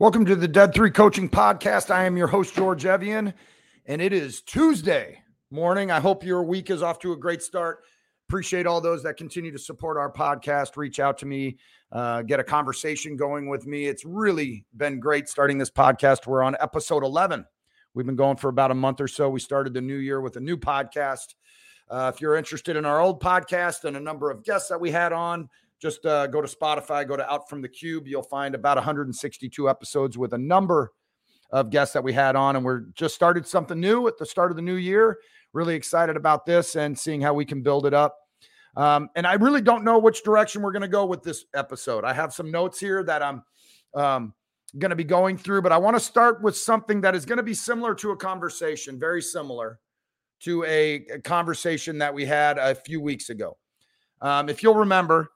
Welcome to the DeadThree Coaching Podcast. I am your host, George Evjen, and it is Tuesday morning. I hope your week is off to a great start. Appreciate all those that continue to support our podcast, reach out to me, uh, get a conversation going with me. It's really been great starting this podcast. We're on episode 11. We've been going for about a month or so. We started the new year with a new podcast. Uh, if you're interested in our old podcast and a number of guests that we had on, just uh, go to Spotify, go to Out from the Cube. You'll find about 162 episodes with a number of guests that we had on. And we're just started something new at the start of the new year. Really excited about this and seeing how we can build it up. Um, and I really don't know which direction we're going to go with this episode. I have some notes here that I'm um, going to be going through, but I want to start with something that is going to be similar to a conversation, very similar to a, a conversation that we had a few weeks ago. Um, if you'll remember,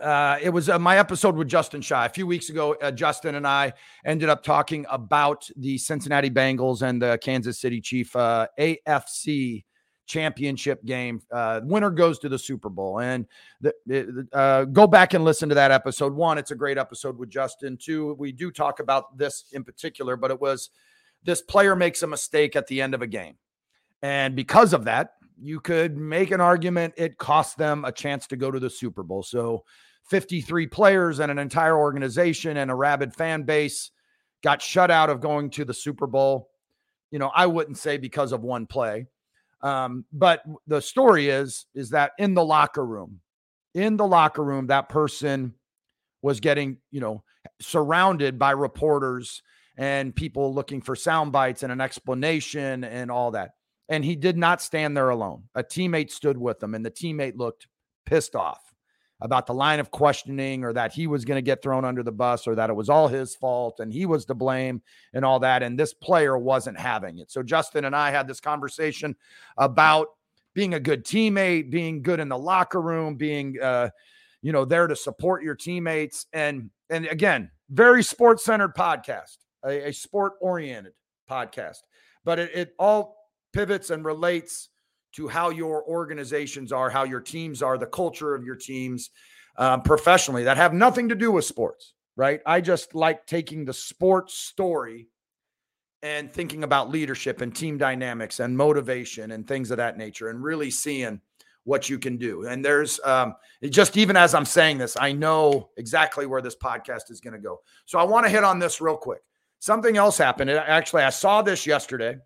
uh, it was uh, my episode with Justin Shy a few weeks ago. Uh, Justin and I ended up talking about the Cincinnati Bengals and the Kansas City Chief uh, AFC championship game. Uh, winner goes to the Super Bowl. And the, uh, go back and listen to that episode. One, it's a great episode with Justin. Two, we do talk about this in particular, but it was this player makes a mistake at the end of a game. And because of that, you could make an argument it cost them a chance to go to the Super Bowl. So 53 players and an entire organization and a rabid fan base got shut out of going to the Super Bowl. You know, I wouldn't say because of one play. Um, but the story is is that in the locker room, in the locker room, that person was getting, you know, surrounded by reporters and people looking for sound bites and an explanation and all that. And he did not stand there alone. A teammate stood with him, and the teammate looked pissed off about the line of questioning or that he was going to get thrown under the bus or that it was all his fault and he was to blame and all that. And this player wasn't having it. So Justin and I had this conversation about being a good teammate, being good in the locker room, being, uh, you know, there to support your teammates. And, and again, very sports centered podcast, a, a sport oriented podcast, but it, it all pivots and relates to how your organizations are, how your teams are, the culture of your teams um, professionally that have nothing to do with sports, right? I just like taking the sports story and thinking about leadership and team dynamics and motivation and things of that nature and really seeing what you can do. And there's um, just even as I'm saying this, I know exactly where this podcast is going to go. So I want to hit on this real quick. Something else happened. Actually, I saw this yesterday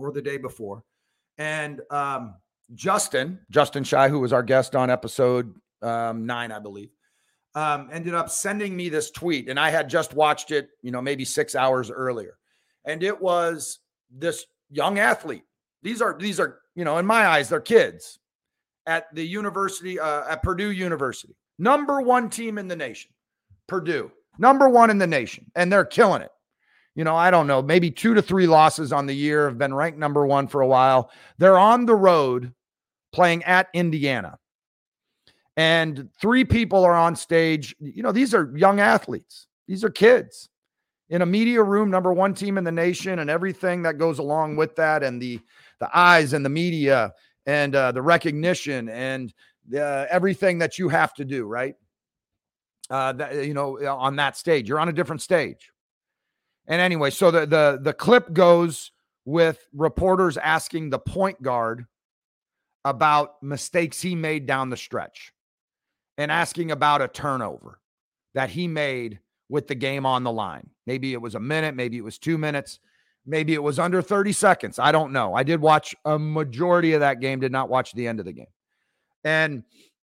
or the day before. And um, Justin, Justin Shy, who was our guest on episode um, nine, I believe, um, ended up sending me this tweet. And I had just watched it, you know, maybe six hours earlier. And it was this young athlete. These are, these are, you know, in my eyes, they're kids at the university, uh, at Purdue University, number one team in the nation, Purdue, number one in the nation. And they're killing it you know, I don't know, maybe two to three losses on the year, have been ranked number one for a while. They're on the road playing at Indiana. And three people are on stage. You know, these are young athletes, these are kids in a media room, number one team in the nation, and everything that goes along with that, and the the eyes and the media and uh, the recognition and uh, everything that you have to do, right? Uh, that, you know, on that stage, you're on a different stage. And anyway, so the the the clip goes with reporters asking the point guard about mistakes he made down the stretch and asking about a turnover that he made with the game on the line. Maybe it was a minute, maybe it was 2 minutes, maybe it was under 30 seconds. I don't know. I did watch a majority of that game, did not watch the end of the game. And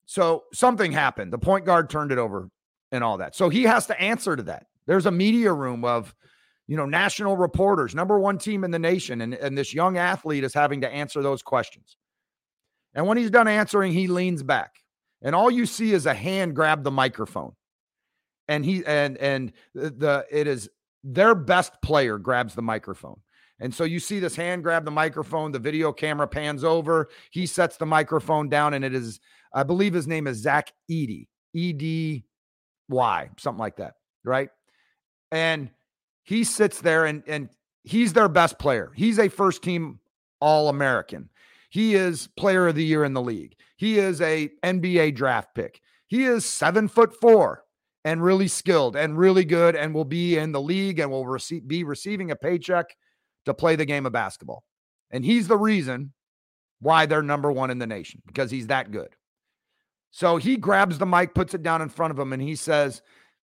so something happened. The point guard turned it over and all that. So he has to answer to that. There's a media room of you know, national reporters, number one team in the nation. And, and this young athlete is having to answer those questions. And when he's done answering, he leans back. And all you see is a hand grab the microphone. And he and and the it is their best player grabs the microphone. And so you see this hand grab the microphone, the video camera pans over, he sets the microphone down, and it is, I believe his name is Zach Edey, E D Y, something like that, right? And he sits there and and he's their best player. He's a first team All American. He is player of the year in the league. He is a NBA draft pick. He is seven foot four and really skilled and really good and will be in the league and will receive, be receiving a paycheck to play the game of basketball. And he's the reason why they're number one in the nation because he's that good. So he grabs the mic, puts it down in front of him, and he says,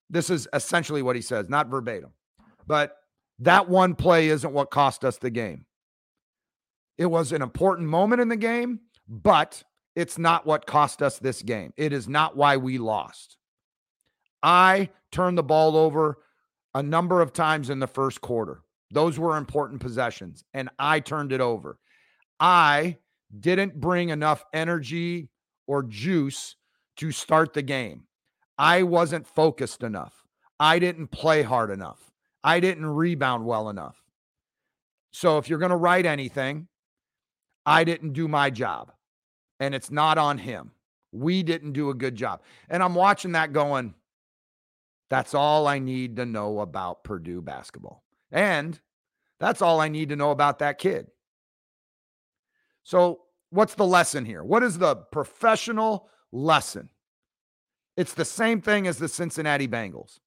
This is essentially what he says, not verbatim, but that one play isn't what cost us the game. It was an important moment in the game, but it's not what cost us this game. It is not why we lost. I turned the ball over a number of times in the first quarter. Those were important possessions, and I turned it over. I didn't bring enough energy or juice to start the game. I wasn't focused enough. I didn't play hard enough. I didn't rebound well enough. So if you're going to write anything, I didn't do my job. And it's not on him. We didn't do a good job. And I'm watching that going, that's all I need to know about Purdue basketball. And that's all I need to know about that kid. So, what's the lesson here? What is the professional lesson? It's the same thing as the Cincinnati Bengals.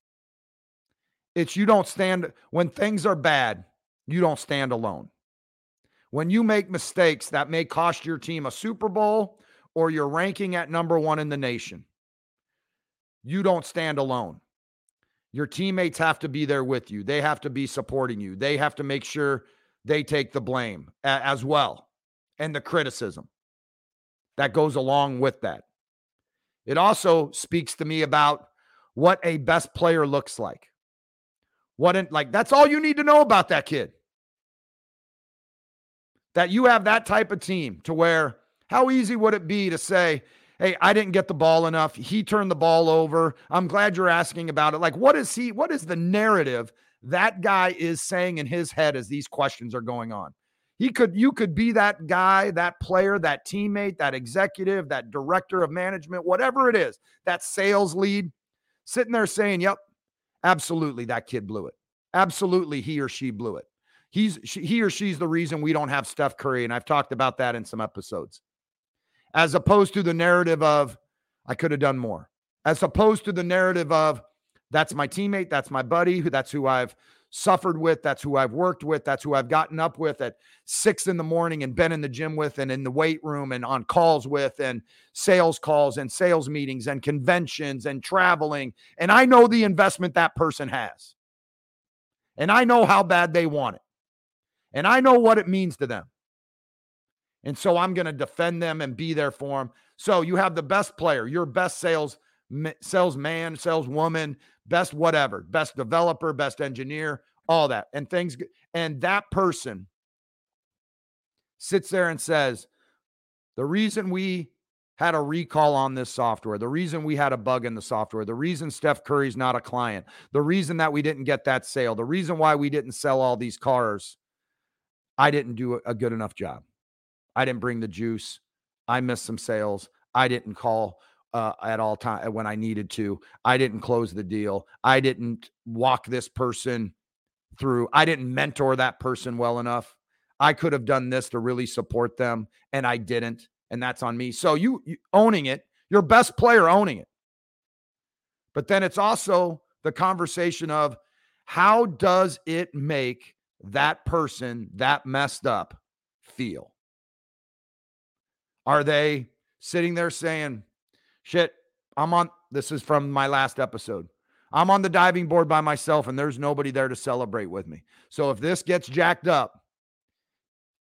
It's you don't stand when things are bad, you don't stand alone. When you make mistakes that may cost your team a Super Bowl or your ranking at number one in the nation, you don't stand alone. Your teammates have to be there with you. They have to be supporting you. They have to make sure they take the blame as well and the criticism that goes along with that. It also speaks to me about what a best player looks like. What in, like that's all you need to know about that kid. That you have that type of team to where how easy would it be to say, hey, I didn't get the ball enough. He turned the ball over. I'm glad you're asking about it. Like, what is he, what is the narrative that guy is saying in his head as these questions are going on? He could, you could be that guy, that player, that teammate, that executive, that director of management, whatever it is, that sales lead, sitting there saying, Yep, absolutely, that kid blew it. Absolutely, he or she blew it. He's she, he or she's the reason we don't have Steph Curry. And I've talked about that in some episodes as opposed to the narrative of, I could have done more, as opposed to the narrative of, that's my teammate, that's my buddy, who that's who I've suffered with, that's who I've worked with, that's who I've gotten up with at six in the morning and been in the gym with and in the weight room and on calls with and sales calls and sales meetings and conventions and traveling. And I know the investment that person has. And I know how bad they want it. And I know what it means to them. And so I'm going to defend them and be there for them. So you have the best player, your best sales salesman, saleswoman, best whatever, best developer, best engineer, all that. And things and that person sits there and says, "The reason we had a recall on this software, the reason we had a bug in the software, the reason Steph Curry's not a client, the reason that we didn't get that sale, the reason why we didn't sell all these cars, I didn't do a good enough job." I didn't bring the juice. I missed some sales. I didn't call uh, at all time when I needed to. I didn't close the deal. I didn't walk this person through. I didn't mentor that person well enough. I could have done this to really support them, and I didn't, and that's on me. So you, you owning it, your best player owning it. But then it's also the conversation of how does it make that person that messed up feel? Are they sitting there saying, shit, I'm on, this is from my last episode. I'm on the diving board by myself and there's nobody there to celebrate with me. So if this gets jacked up,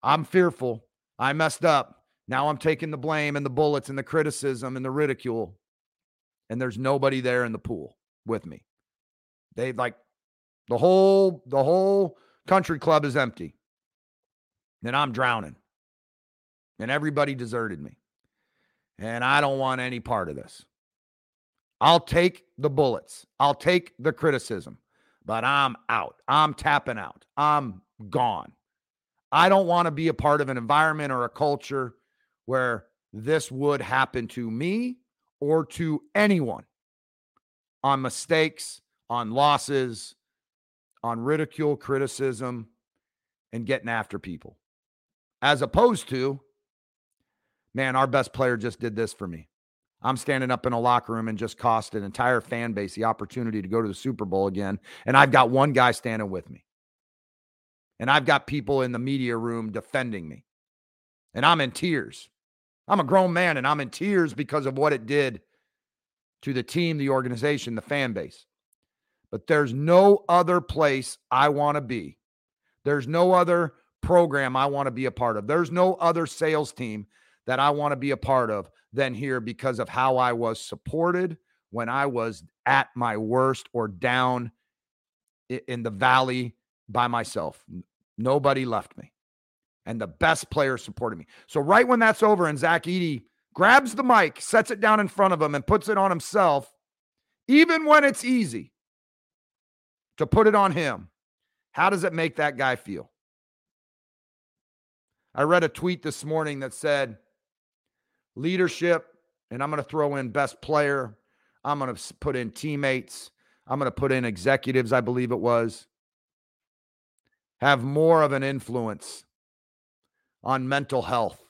I'm fearful. I messed up. Now I'm taking the blame and the bullets and the criticism and the ridicule. And there's nobody there in the pool with me. They like the whole the whole country club is empty. And I'm drowning and everybody deserted me. And I don't want any part of this. I'll take the bullets, I'll take the criticism, but I'm out. I'm tapping out. I'm gone. I don't want to be a part of an environment or a culture where this would happen to me or to anyone on mistakes, on losses, on ridicule, criticism, and getting after people, as opposed to man, our best player just did this for me. I'm standing up in a locker room and just cost an entire fan base the opportunity to go to the Super Bowl again. And I've got one guy standing with me. And I've got people in the media room defending me. And I'm in tears. I'm a grown man and I'm in tears because of what it did to the team, the organization, the fan base. But there's no other place I want to be. There's no other program I want to be a part of. There's no other sales team that I want to be a part of than here because of how I was supported when I was at my worst or down in the valley by myself. Nobody left me. And the best players supported me. So, right when that's over and Zach Edey grabs the mic, sets it down in front of him, and puts it on himself, even when it's easy to put it on him, how does it make that guy feel? I read a tweet this morning that said, leadership, and I'm going to throw in best player. I'm going to put in teammates. I'm going to put in executives, I believe it was, have more of an influence on mental health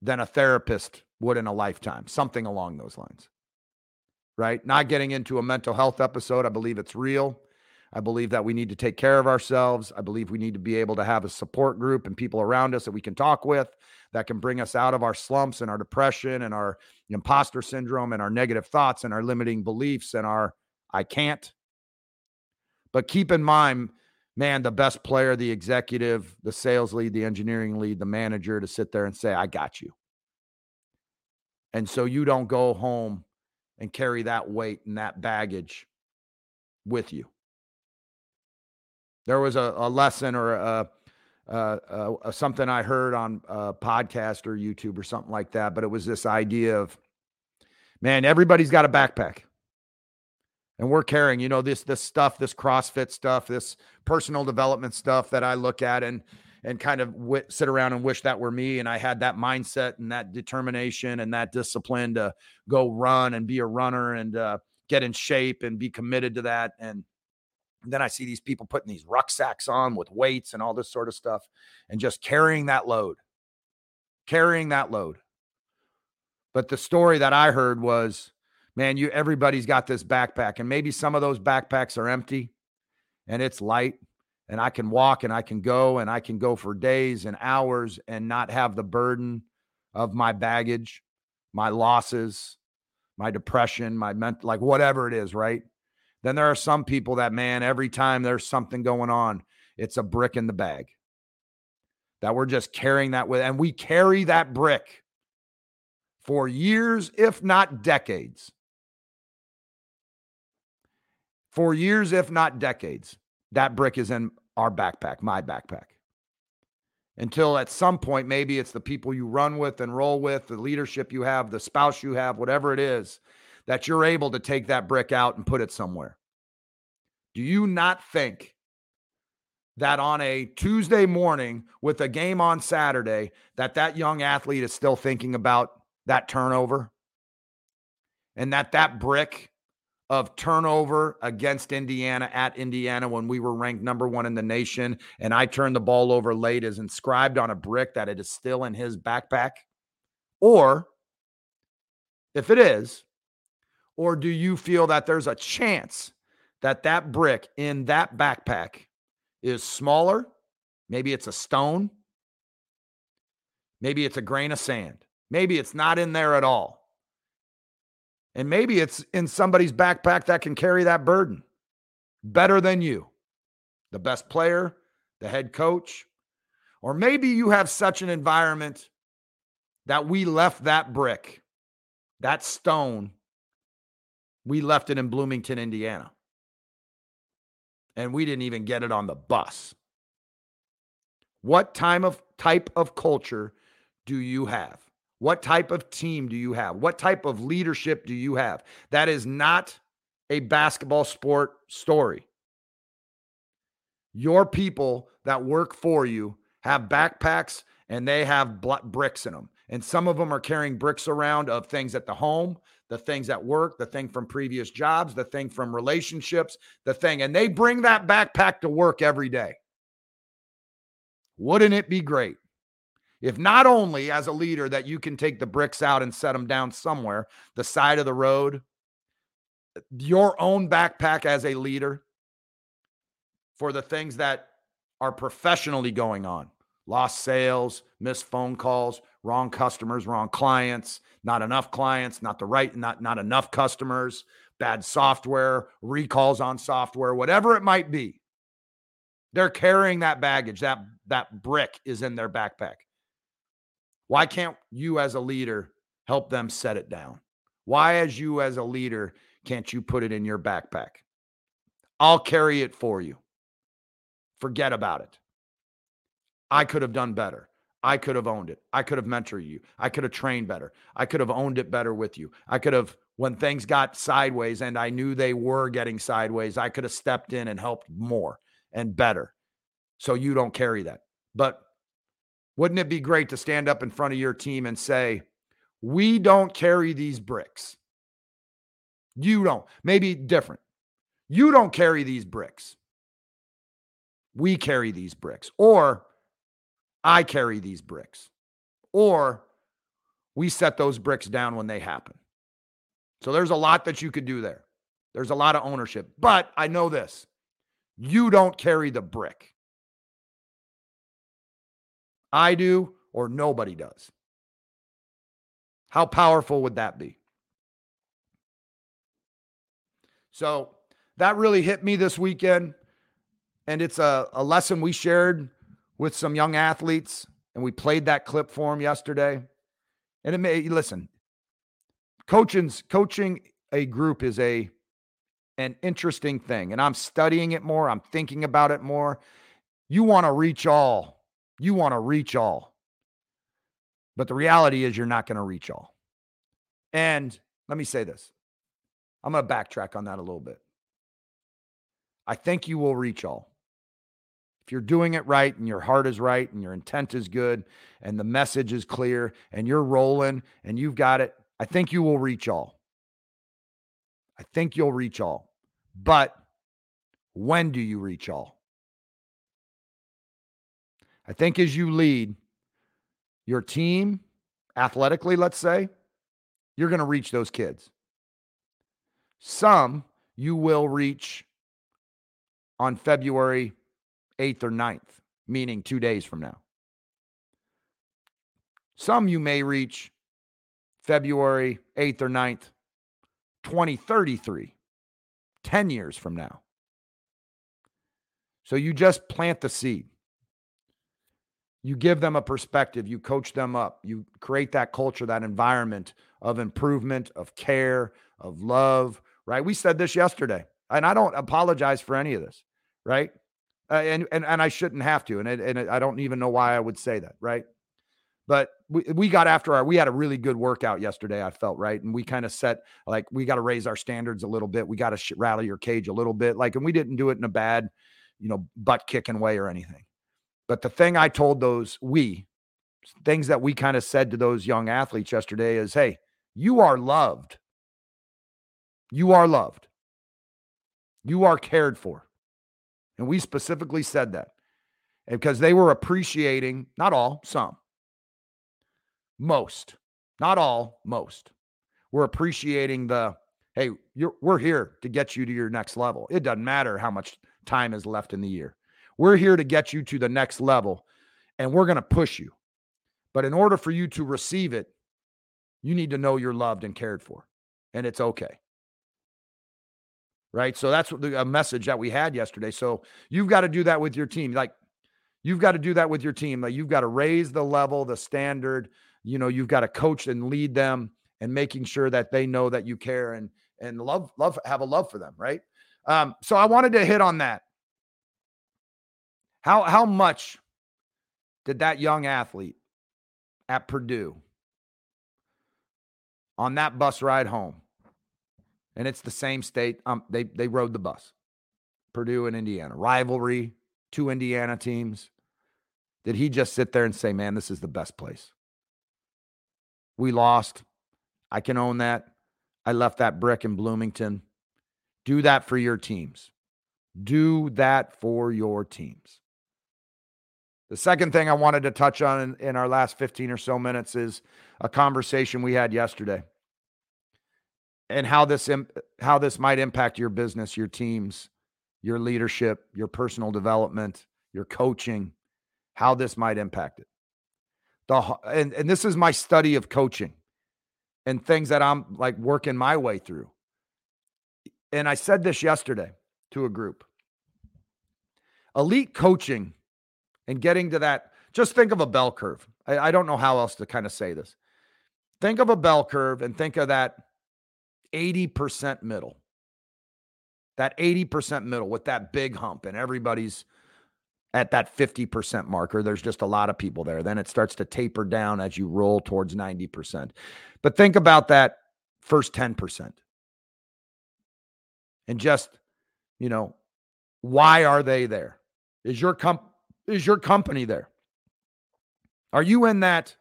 than a therapist would in a lifetime, something along those lines. Right? Not getting into a mental health episode. I believe it's real. I believe that we need to take care of ourselves. I believe we need to be able to have a support group and people around us that we can talk with that can bring us out of our slumps and our depression and our imposter syndrome and our negative thoughts and our limiting beliefs and our I can't. But keep in mind, man, the best player, the executive, the sales lead, the engineering lead, the manager to sit there and say, I got you. And so you don't go home and carry that weight and that baggage with you. There was a, a lesson or a, uh, uh, something I heard on a podcast or YouTube or something like that, but it was this idea of, man, everybody's got a backpack, and we're carrying, you know, this this stuff, this CrossFit stuff, this personal development stuff that I look at and and kind of w- sit around and wish that were me, and I had that mindset and that determination and that discipline to go run and be a runner and uh, get in shape and be committed to that. And and then I see these people putting these rucksacks on with weights and all this sort of stuff and just carrying that load, carrying that load. But the story that I heard was, man, you everybody's got this backpack, and maybe some of those backpacks are empty and it's light, and I can walk and I can go and I can go for days and hours and not have the burden of my baggage, my losses, my depression, my mental, like whatever it is, right? Then there are some people that, man, every time there's something going on, it's a brick in the bag that we're just carrying that with. And we carry that brick for years, if not decades. For years, if not decades, that brick is in our backpack, my backpack. Until at some point, maybe it's the people you run with and roll with, the leadership you have, the spouse you have, whatever it is, that you're able to take that brick out and put it somewhere. Do you not think that on a Tuesday morning with a game on Saturday that that young athlete is still thinking about that turnover? And that that brick of turnover against Indiana at Indiana when we were ranked number 1 in the nation and I turned the ball over late is inscribed on a brick that it is still in his backpack? Or if it is or do you feel that there's a chance that that brick in that backpack is smaller? Maybe it's a stone. Maybe it's a grain of sand. Maybe it's not in there at all. And maybe it's in somebody's backpack that can carry that burden better than you, the best player, the head coach. Or maybe you have such an environment that we left that brick, that stone we left it in Bloomington, Indiana. And we didn't even get it on the bus. What time of type of culture do you have? What type of team do you have? What type of leadership do you have? That is not a basketball sport story. Your people that work for you have backpacks and they have bricks in them. And some of them are carrying bricks around of things at the home, the things at work, the thing from previous jobs, the thing from relationships, the thing. And they bring that backpack to work every day. Wouldn't it be great If not only as a leader that you can take the bricks out and set them down somewhere, the side of the road, your own backpack as a leader for the things that are professionally going on lost sales, missed phone calls, wrong customers, wrong clients, not enough clients, not the right, not, not enough customers, bad software, recalls on software, whatever it might be. They're carrying that baggage. That that brick is in their backpack. Why can't you as a leader help them set it down? Why as you as a leader can't you put it in your backpack? I'll carry it for you. Forget about it. I could have done better. I could have owned it. I could have mentored you. I could have trained better. I could have owned it better with you. I could have, when things got sideways and I knew they were getting sideways, I could have stepped in and helped more and better. So you don't carry that. But wouldn't it be great to stand up in front of your team and say, we don't carry these bricks? You don't. Maybe different. You don't carry these bricks. We carry these bricks. Or I carry these bricks. Or we set those bricks down when they happen. So there's a lot that you could do there. There's a lot of ownership. But I know this you don't carry the brick. I do, or nobody does. How powerful would that be? So that really hit me this weekend. And it's a, a lesson we shared with some young athletes. And we played that clip for him yesterday. And it may listen, coaching's coaching a group is a an interesting thing. And I'm studying it more. I'm thinking about it more. You want to reach all. You want to reach all. But the reality is, you're not going to reach all. And let me say this I'm going to backtrack on that a little bit. I think you will reach all. If you're doing it right and your heart is right and your intent is good and the message is clear and you're rolling and you've got it, I think you will reach all. I think you'll reach all. But when do you reach all? I think as you lead your team athletically, let's say, you're going to reach those kids. Some you will reach on February 8th or 9th, meaning two days from now. Some you may reach February 8th or 9th, 2033. 10 years from now. So you just plant the seed. You give them a perspective, you coach them up, you create that culture, that environment of improvement, of care, of love, right? We said this yesterday, and I don't apologize for any of this, right? Uh, and, and and I shouldn't have to, and it, and it, I don't even know why I would say that, right? But we, we got after our, we had a really good workout yesterday, I felt, right? And we kind of set, like, we got to raise our standards a little bit. We got to sh- rattle your cage a little bit. Like, and we didn't do it in a bad, you know, butt kicking way or anything. But the thing I told those, we, things that we kind of said to those young athletes yesterday is, hey, you are loved. You are loved. You are cared for. And we specifically said that because they were appreciating, not all, some, most, not all, most. We're appreciating the, hey, we're here to get you to your next level. It doesn't matter how much time is left in the year. We're here to get you to the next level and we're going to push you. But in order for you to receive it, you need to know you're loved and cared for, and it's okay. Right. So that's the, a message that we had yesterday. So you've got to do that with your team. Like, you've got to do that with your team. Like, you've got to raise the level, the standard, you know you've got to coach and lead them and making sure that they know that you care and and love love have a love for them right um so i wanted to hit on that how how much did that young athlete at purdue on that bus ride home and it's the same state um they they rode the bus purdue and indiana rivalry two indiana teams did he just sit there and say man this is the best place we lost. I can own that. I left that brick in Bloomington. Do that for your teams. Do that for your teams. The second thing I wanted to touch on in, in our last 15 or so minutes is a conversation we had yesterday and how this how this might impact your business, your teams, your leadership, your personal development, your coaching, how this might impact it. The and, and this is my study of coaching and things that I'm like working my way through. And I said this yesterday to a group. Elite coaching and getting to that, just think of a bell curve. I, I don't know how else to kind of say this. Think of a bell curve and think of that 80% middle. That 80% middle with that big hump, and everybody's at that 50% marker. There's just a lot of people there. Then it starts to taper down as you roll towards 90%. But think about that first 10%. And just, you know, why are they there? Is your comp is your company there? Are you in that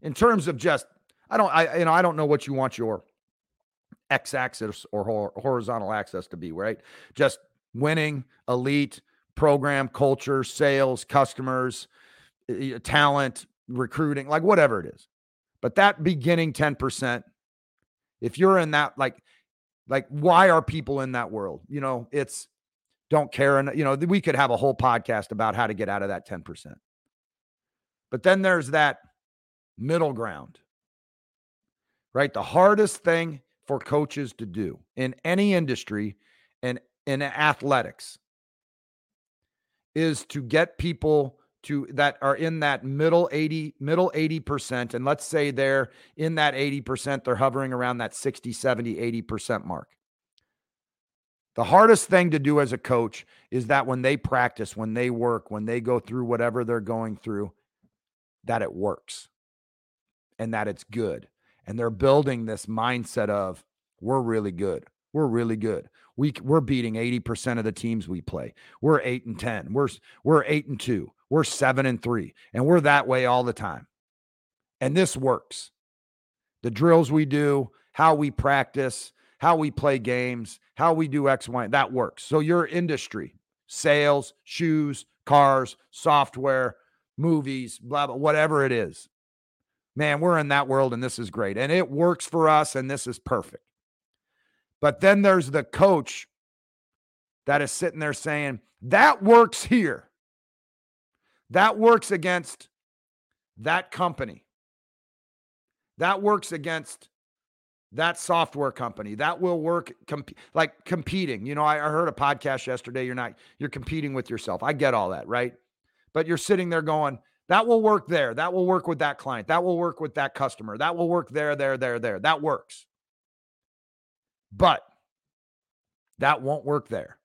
in terms of just I don't I you know I don't know what you want your x axis or horizontal axis to be, right? Just winning, elite, program, culture, sales, customers, eh, eh, talent, recruiting, like whatever it is. But that beginning 10%, if you're in that, like, like why are people in that world? You know, it's don't care. And, you know, we could have a whole podcast about how to get out of that 10%. But then there's that middle ground, right? The hardest thing for coaches to do in any industry and in athletics is to get people to that are in that middle 80 middle 80% and let's say they're in that 80% they're hovering around that 60 70 80% mark. The hardest thing to do as a coach is that when they practice when they work when they go through whatever they're going through that it works and that it's good and they're building this mindset of we're really good. We're really good. We we're beating 80% of the teams we play. We're 8 and 10. We're we're 8 and 2. We're 7 and 3. And we're that way all the time. And this works. The drills we do, how we practice, how we play games, how we do X, Y, that works. So your industry, sales, shoes, cars, software, movies, blah, blah, whatever it is, man, we're in that world and this is great. And it works for us and this is perfect. But then there's the coach that is sitting there saying, that works here. That works against that company. That works against that software company. That will work comp- like competing. You know, I, I heard a podcast yesterday. You're not, you're competing with yourself. I get all that, right? But you're sitting there going, that will work there. That will work with that client. That will work with that customer. That will work there, there, there, there. That works. But that won't work there.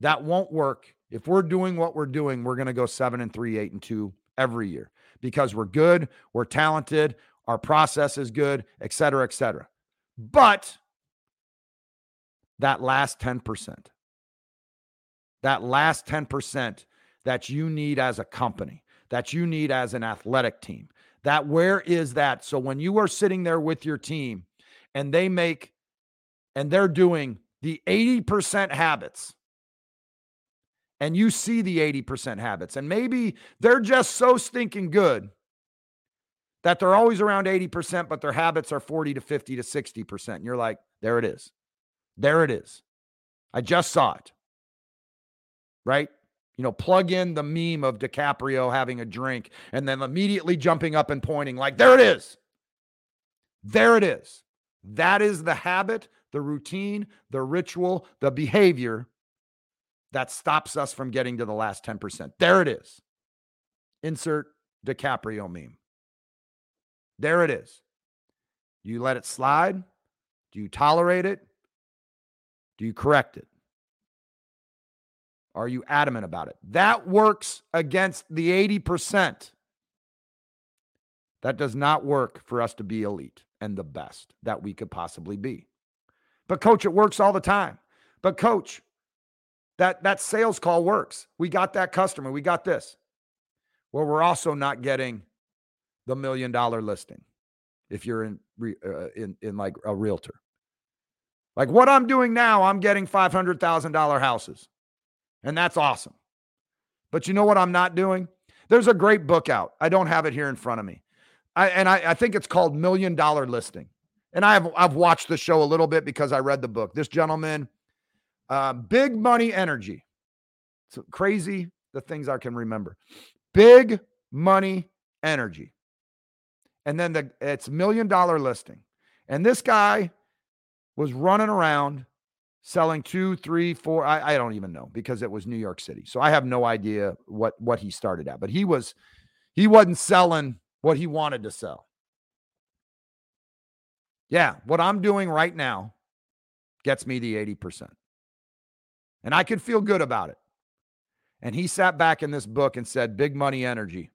That won't work. If we're doing what we're doing, we're going to go seven and three, eight and two every year because we're good, we're talented, our process is good, et cetera, et cetera. But that last 10%, that last 10% that you need as a company, that you need as an athletic team. That where is that? So when you are sitting there with your team and they make and they're doing the 80% habits and you see the 80% habits and maybe they're just so stinking good that they're always around 80% but their habits are 40 to 50 to 60% and you're like there it is there it is i just saw it right you know, plug in the meme of DiCaprio having a drink and then immediately jumping up and pointing, like, there it is. There it is. That is the habit, the routine, the ritual, the behavior that stops us from getting to the last 10%. There it is. Insert DiCaprio meme. There it is. Do you let it slide? Do you tolerate it? Do you correct it? Are you adamant about it? That works against the 80%. That does not work for us to be elite and the best that we could possibly be. But coach, it works all the time. But coach, that that sales call works. We got that customer. We got this. Well, we're also not getting the million dollar listing if you're in uh, in in like a realtor. Like what I'm doing now, I'm getting $500,000 houses. And that's awesome. But you know what I'm not doing? There's a great book out. I don't have it here in front of me. I, and I, I think it's called Million Dollar Listing. And I have I've watched the show a little bit because I read the book. This gentleman, uh, Big Money Energy. It's crazy the things I can remember. Big Money Energy. And then the it's million dollar listing. And this guy was running around selling two, three, four. I, I don't even know because it was New York City. So I have no idea what what he started at. But he was he wasn't selling what he wanted to sell. Yeah, what I'm doing right now gets me the 80%. And I can feel good about it. And he sat back in this book and said, Big money energy.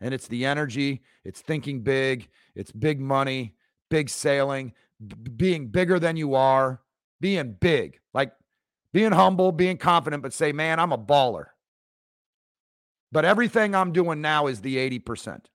And it's the energy, it's thinking big, it's big money, big sailing, b- being bigger than you are, being big, like being humble, being confident, but say, man, I'm a baller. But everything I'm doing now is the 80%.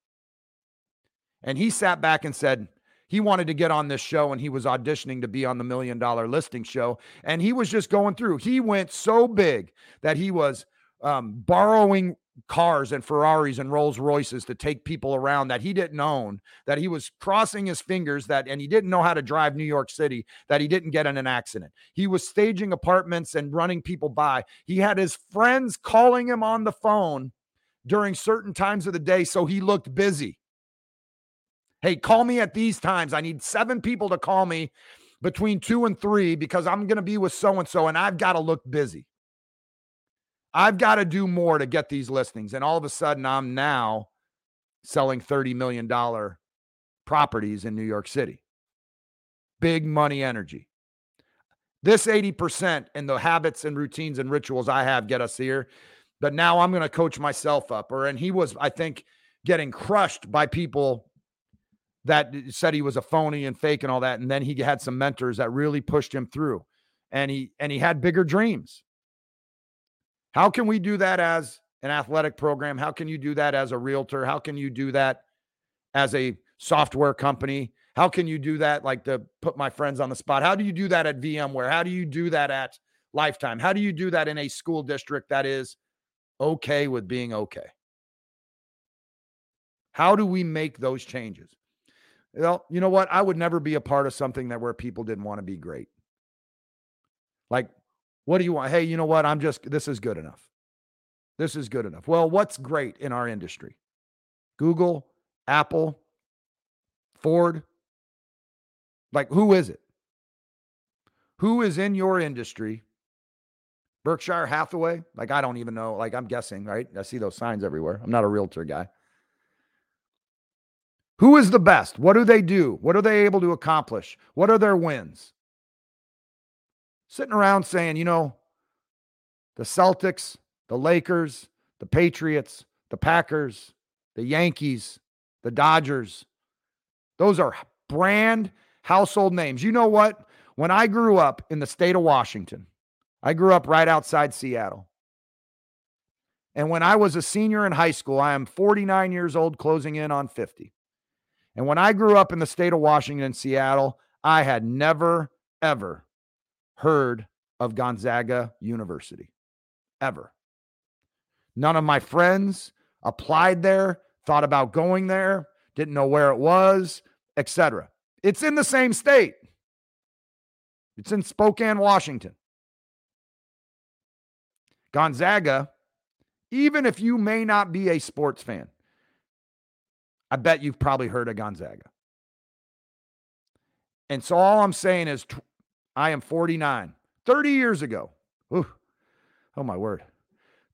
And he sat back and said, he wanted to get on this show and he was auditioning to be on the million dollar listing show. And he was just going through. He went so big that he was um, borrowing cars and Ferraris and Rolls Royces to take people around that he didn't own, that he was crossing his fingers that, and he didn't know how to drive New York City, that he didn't get in an accident. He was staging apartments and running people by. He had his friends calling him on the phone during certain times of the day. So he looked busy. Hey, call me at these times. I need seven people to call me between two and three because I'm going to be with so and so and I've got to look busy. I've got to do more to get these listings. And all of a sudden, I'm now selling $30 million properties in New York City. Big money energy. This 80% and the habits and routines and rituals I have get us here. But now I'm going to coach myself up. Or, and he was, I think, getting crushed by people that said he was a phony and fake and all that. And then he had some mentors that really pushed him through. And he, and he had bigger dreams. How can we do that as an athletic program? How can you do that as a realtor? How can you do that as a software company? How can you do that? Like to put my friends on the spot. How do you do that at VMware? How do you do that at Lifetime? How do you do that in a school district that is okay with being okay? How do we make those changes? Well, you know what? I would never be a part of something that where people didn't want to be great. Like what do you want? Hey, you know what? I'm just, this is good enough. This is good enough. Well, what's great in our industry? Google, Apple, Ford. Like, who is it? Who is in your industry? Berkshire Hathaway? Like, I don't even know. Like, I'm guessing, right? I see those signs everywhere. I'm not a realtor guy. Who is the best? What do they do? What are they able to accomplish? What are their wins? Sitting around saying, you know, the Celtics, the Lakers, the Patriots, the Packers, the Yankees, the Dodgers, those are brand household names. You know what? When I grew up in the state of Washington, I grew up right outside Seattle. And when I was a senior in high school, I am 49 years old, closing in on 50. And when I grew up in the state of Washington, Seattle, I had never, ever heard of Gonzaga University ever. None of my friends applied there, thought about going there, didn't know where it was, etc. It's in the same state. It's in Spokane, Washington. Gonzaga, even if you may not be a sports fan, I bet you've probably heard of Gonzaga. And so all I'm saying is I am 49. 30 years ago. Ooh, oh, my word.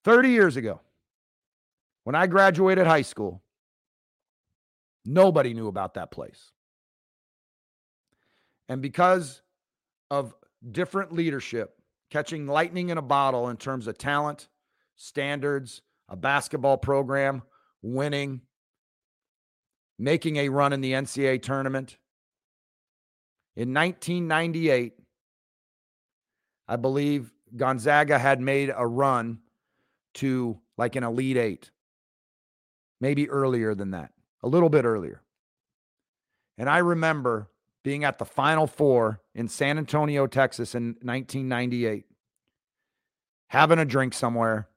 30 years ago, when I graduated high school, nobody knew about that place. And because of different leadership, catching lightning in a bottle in terms of talent, standards, a basketball program, winning, making a run in the NCAA tournament. In 1998, I believe Gonzaga had made a run to like an Elite Eight, maybe earlier than that, a little bit earlier. And I remember being at the Final Four in San Antonio, Texas in 1998, having a drink somewhere.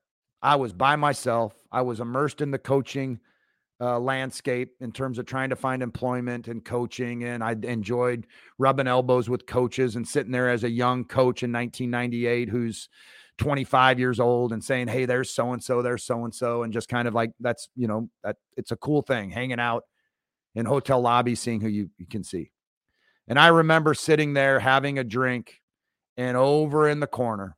I was by myself. I was immersed in the coaching uh, landscape in terms of trying to find employment and coaching. And I enjoyed rubbing elbows with coaches and sitting there as a young coach in 1998 who's 25 years old and saying, Hey, there's so and so, there's so and so. And just kind of like that's, you know, that it's a cool thing hanging out in hotel lobbies, seeing who you, you can see. And I remember sitting there having a drink, and over in the corner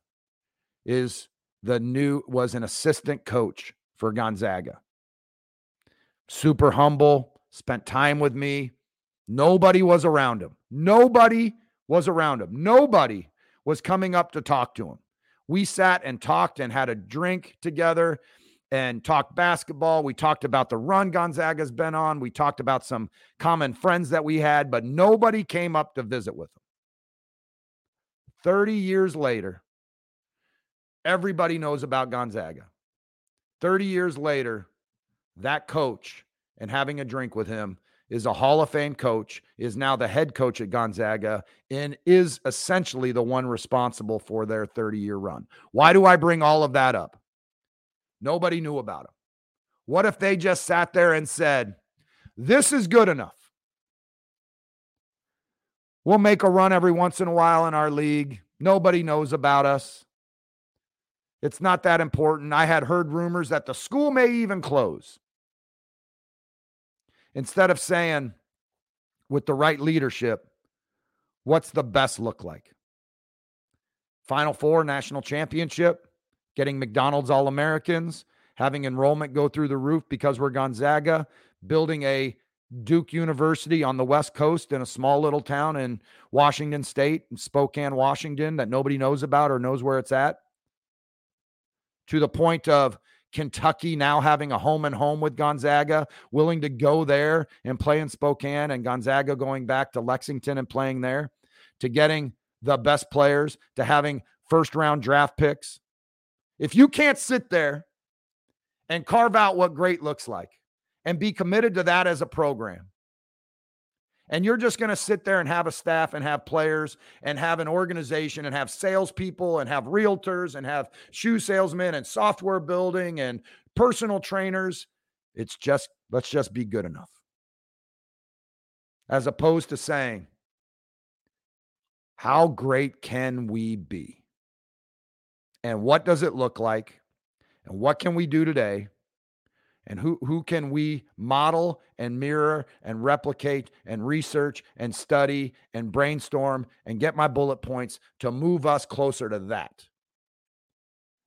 is the new was an assistant coach for Gonzaga super humble, spent time with me. Nobody was around him. Nobody was around him. Nobody was coming up to talk to him. We sat and talked and had a drink together and talked basketball. We talked about the run Gonzaga's been on. We talked about some common friends that we had, but nobody came up to visit with him. 30 years later, everybody knows about Gonzaga. 30 years later, that coach and having a drink with him is a Hall of Fame coach, is now the head coach at Gonzaga, and is essentially the one responsible for their 30 year run. Why do I bring all of that up? Nobody knew about him. What if they just sat there and said, This is good enough? We'll make a run every once in a while in our league. Nobody knows about us. It's not that important. I had heard rumors that the school may even close instead of saying with the right leadership, what's the best look like? Final four, national championship, getting McDonald's All Americans, having enrollment go through the roof because we're Gonzaga, building a Duke University on the West Coast in a small little town in Washington State, in Spokane, Washington, that nobody knows about or knows where it's at. To the point of Kentucky now having a home and home with Gonzaga, willing to go there and play in Spokane, and Gonzaga going back to Lexington and playing there, to getting the best players, to having first round draft picks. If you can't sit there and carve out what great looks like and be committed to that as a program, and you're just going to sit there and have a staff and have players and have an organization and have salespeople and have realtors and have shoe salesmen and software building and personal trainers. It's just, let's just be good enough. As opposed to saying, how great can we be? And what does it look like? And what can we do today and who who can we model and mirror and replicate and research and study and brainstorm and get my bullet points to move us closer to that?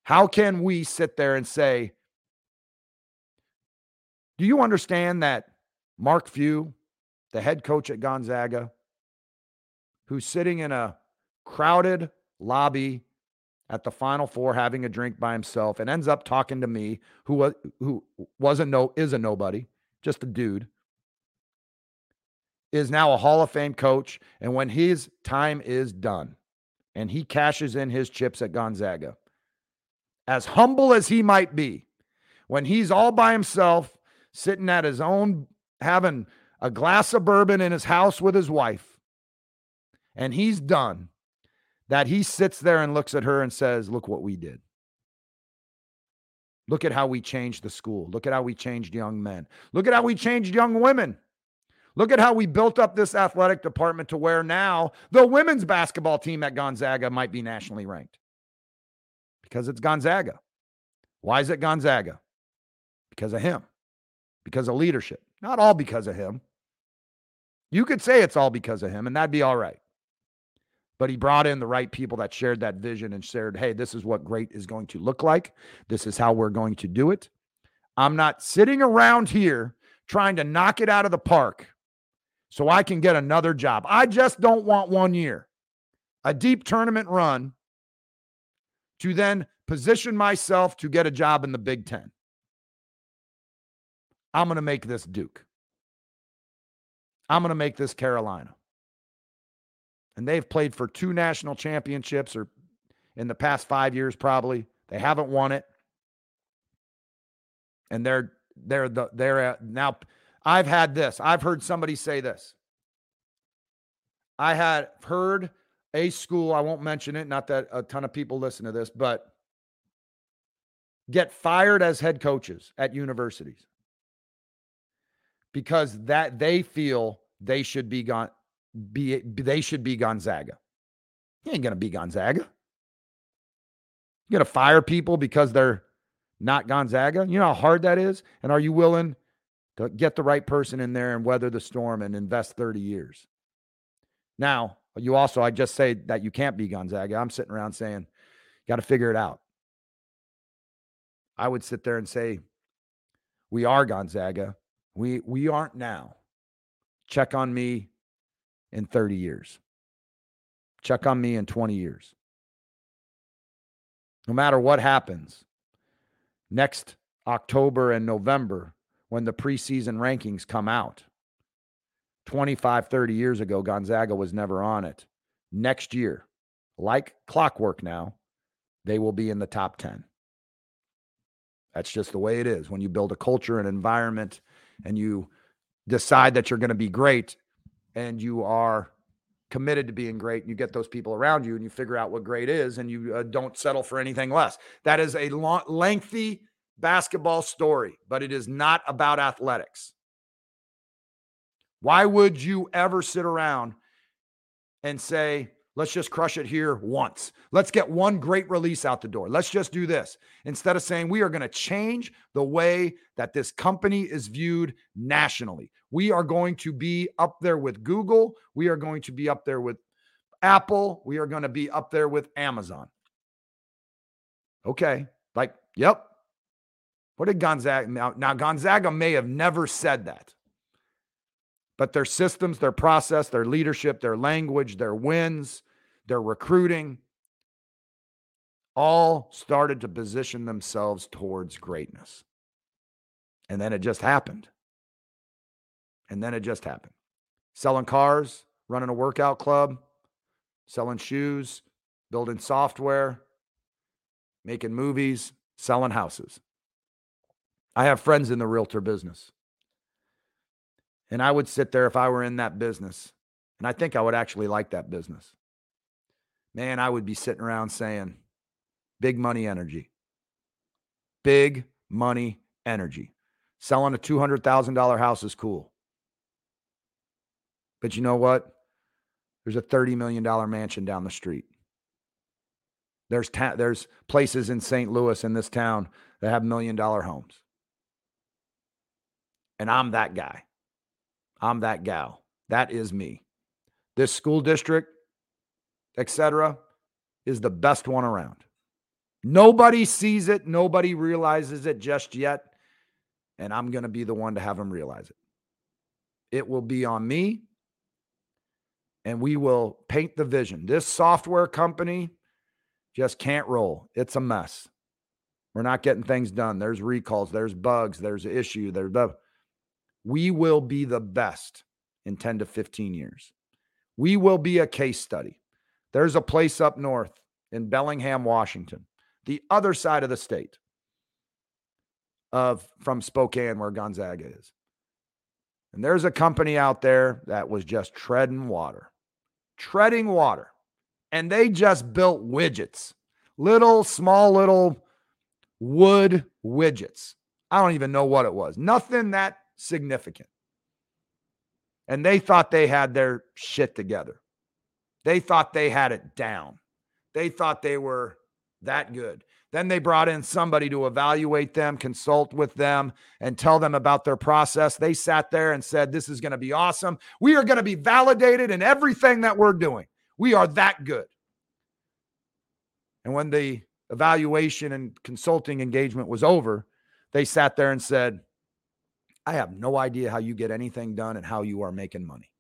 How can we sit there and say do you understand that mark few the head coach at gonzaga who's sitting in a crowded lobby at the final four having a drink by himself and ends up talking to me who was who wasn't no is a nobody just a dude is now a hall of fame coach and when his time is done and he cashes in his chips at gonzaga as humble as he might be when he's all by himself sitting at his own having a glass of bourbon in his house with his wife and he's done that he sits there and looks at her and says, Look what we did. Look at how we changed the school. Look at how we changed young men. Look at how we changed young women. Look at how we built up this athletic department to where now the women's basketball team at Gonzaga might be nationally ranked because it's Gonzaga. Why is it Gonzaga? Because of him, because of leadership. Not all because of him. You could say it's all because of him, and that'd be all right but he brought in the right people that shared that vision and shared, hey, this is what great is going to look like. This is how we're going to do it. I'm not sitting around here trying to knock it out of the park so I can get another job. I just don't want one year, a deep tournament run to then position myself to get a job in the Big Ten. I'm going to make this Duke. I'm going to make this Carolina and they've played for two national championships or in the past five years, probably. They haven't won it. And they're they're the they're now I've had this. I've heard somebody say this. I had heard a school, I won't mention it, not that a ton of people listen to this, but get fired as head coaches at universities because that they feel they should be gone be they should be Gonzaga. You ain't gonna be Gonzaga. You gonna fire people because they're not Gonzaga? You know how hard that is? And are you willing to get the right person in there and weather the storm and invest 30 years? Now, you also, I just say that you can't be Gonzaga. I'm sitting around saying, got to figure it out. I would sit there and say, we are Gonzaga. We we aren't now. Check on me in 30 years. Check on me in 20 years. No matter what happens, next October and November, when the preseason rankings come out, 25, 30 years ago, Gonzaga was never on it. Next year, like clockwork now, they will be in the top 10. That's just the way it is. When you build a culture and environment and you decide that you're going to be great and you are committed to being great, you get those people around you and you figure out what great is and you uh, don't settle for anything less. That is a long, lengthy basketball story, but it is not about athletics. Why would you ever sit around and say, let's just crush it here once? Let's get one great release out the door. Let's just do this. Instead of saying, we are going to change the way that this company is viewed nationally. We are going to be up there with Google. We are going to be up there with Apple. We are going to be up there with Amazon. Okay. Like, yep. What did Gonzaga now? Now, Gonzaga may have never said that. But their systems, their process, their leadership, their language, their wins, their recruiting, all started to position themselves towards greatness. And then it just happened. And then it just happened. Selling cars, running a workout club, selling shoes, building software, making movies, selling houses. I have friends in the realtor business. And I would sit there if I were in that business. And I think I would actually like that business. Man, I would be sitting around saying, big money energy. Big money energy. Selling a $200,000 house is cool. But you know what? There's a $30 million mansion down the street. There's ta- there's places in St. Louis in this town that have million dollar homes. And I'm that guy. I'm that gal. That is me. This school district, etc., is the best one around. Nobody sees it, nobody realizes it just yet, and I'm going to be the one to have them realize it. It will be on me, and we will paint the vision. This software company just can't roll. It's a mess. We're not getting things done. There's recalls, there's bugs, there's issue, there's the we will be the best in 10 to 15 years. We will be a case study. There's a place up north in Bellingham, Washington, the other side of the state of from Spokane where Gonzaga is. And there's a company out there that was just treading water. Treading water. And they just built widgets. Little small little wood widgets. I don't even know what it was. Nothing that significant. And they thought they had their shit together. They thought they had it down. They thought they were that good. Then they brought in somebody to evaluate them, consult with them, and tell them about their process. They sat there and said, This is going to be awesome. We are going to be validated in everything that we're doing. We are that good. And when the evaluation and consulting engagement was over, they sat there and said, I have no idea how you get anything done and how you are making money.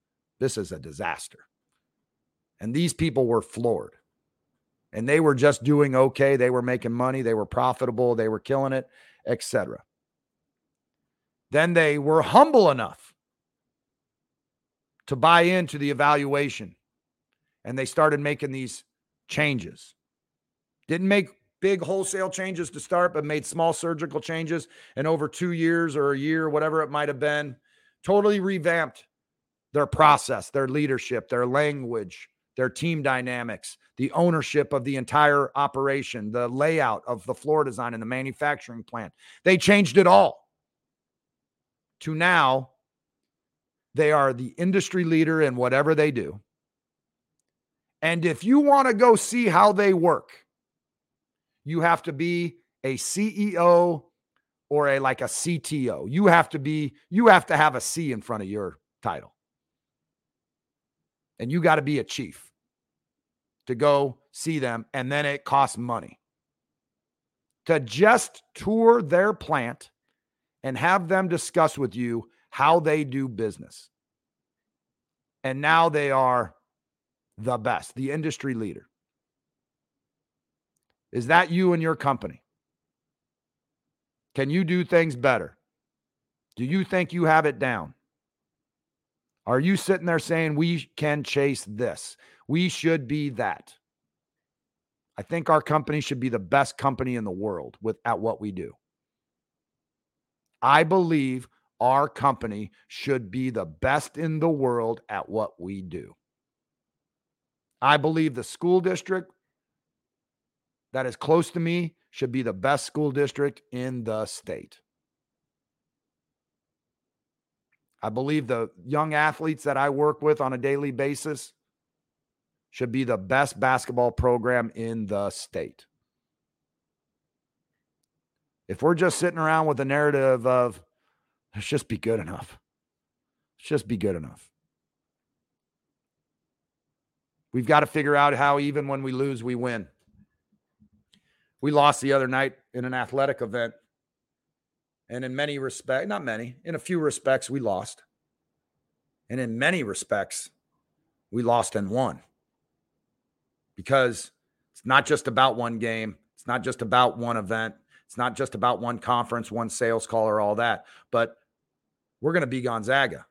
This is a disaster. And these people were floored. And they were just doing okay. They were making money. They were profitable. They were killing it, etc. Then they were humble enough to buy into the evaluation and they started making these changes. Didn't make big wholesale changes to start, but made small surgical changes. And over two years or a year, whatever it might have been, totally revamped their process, their leadership, their language, their team dynamics, the ownership of the entire operation, the layout of the floor design and the manufacturing plant. They changed it all to now they are the industry leader in whatever they do. And if you want to go see how they work, you have to be a CEO or a like a CTO. You have to be you have to have a C in front of your title. And you got to be a chief to go see them and then it costs money. To just tour their plant and have them discuss with you how they do business. And now they are the best, the industry leader. Is that you and your company? Can you do things better? Do you think you have it down? Are you sitting there saying we can chase this? We should be that. I think our company should be the best company in the world with at what we do. I believe our company should be the best in the world at what we do. I believe the school district that is close to me should be the best school district in the state. I believe the young athletes that I work with on a daily basis should be the best basketball program in the state. If we're just sitting around with the narrative of let's just be good enough, let's just be good enough. We've got to figure out how, even when we lose, we win. We lost the other night in an athletic event. And in many respects, not many, in a few respects, we lost. And in many respects, we lost and won. Because it's not just about one game, it's not just about one event, it's not just about one conference, one sales call, or all that. But we're going to be Gonzaga.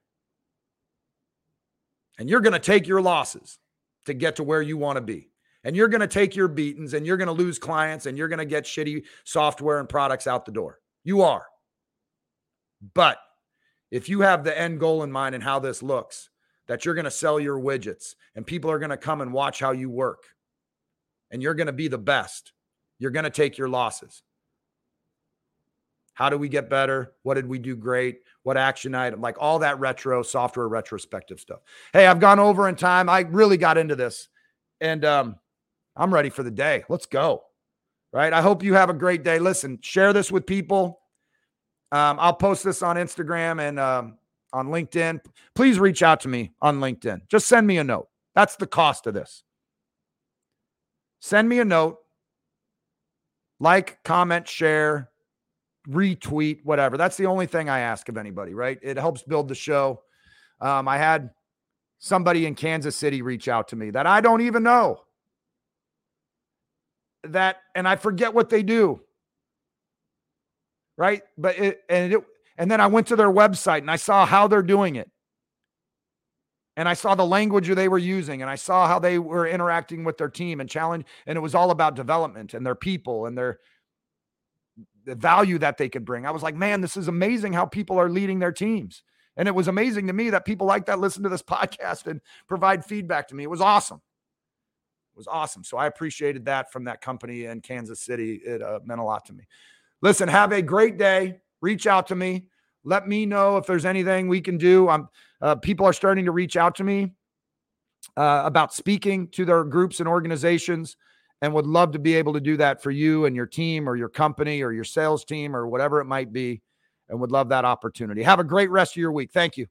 And you're going to take your losses to get to where you want to be and you're going to take your beatings and you're going to lose clients and you're going to get shitty software and products out the door. You are. But if you have the end goal in mind and how this looks, that you're going to sell your widgets and people are going to come and watch how you work and you're going to be the best, you're going to take your losses. How do we get better? What did we do great? What action item? Like all that retro software retrospective stuff. Hey, I've gone over in time. I really got into this. And um, I'm ready for the day. Let's go. Right. I hope you have a great day. Listen, share this with people. Um, I'll post this on Instagram and um, on LinkedIn. Please reach out to me on LinkedIn. Just send me a note. That's the cost of this. Send me a note. Like, comment, share, retweet, whatever. That's the only thing I ask of anybody, right? It helps build the show. Um, I had somebody in Kansas City reach out to me that I don't even know that, and I forget what they do. Right. But it, and it, and then I went to their website and I saw how they're doing it. And I saw the language they were using and I saw how they were interacting with their team and challenge. And it was all about development and their people and their the value that they could bring. I was like, man, this is amazing how people are leading their teams. And it was amazing to me that people like that listen to this podcast and provide feedback to me. It was awesome was awesome. So I appreciated that from that company in Kansas City. It uh, meant a lot to me. Listen, have a great day. Reach out to me. Let me know if there's anything we can do. I'm, uh, people are starting to reach out to me uh, about speaking to their groups and organizations and would love to be able to do that for you and your team or your company or your sales team or whatever it might be and would love that opportunity. Have a great rest of your week. Thank you.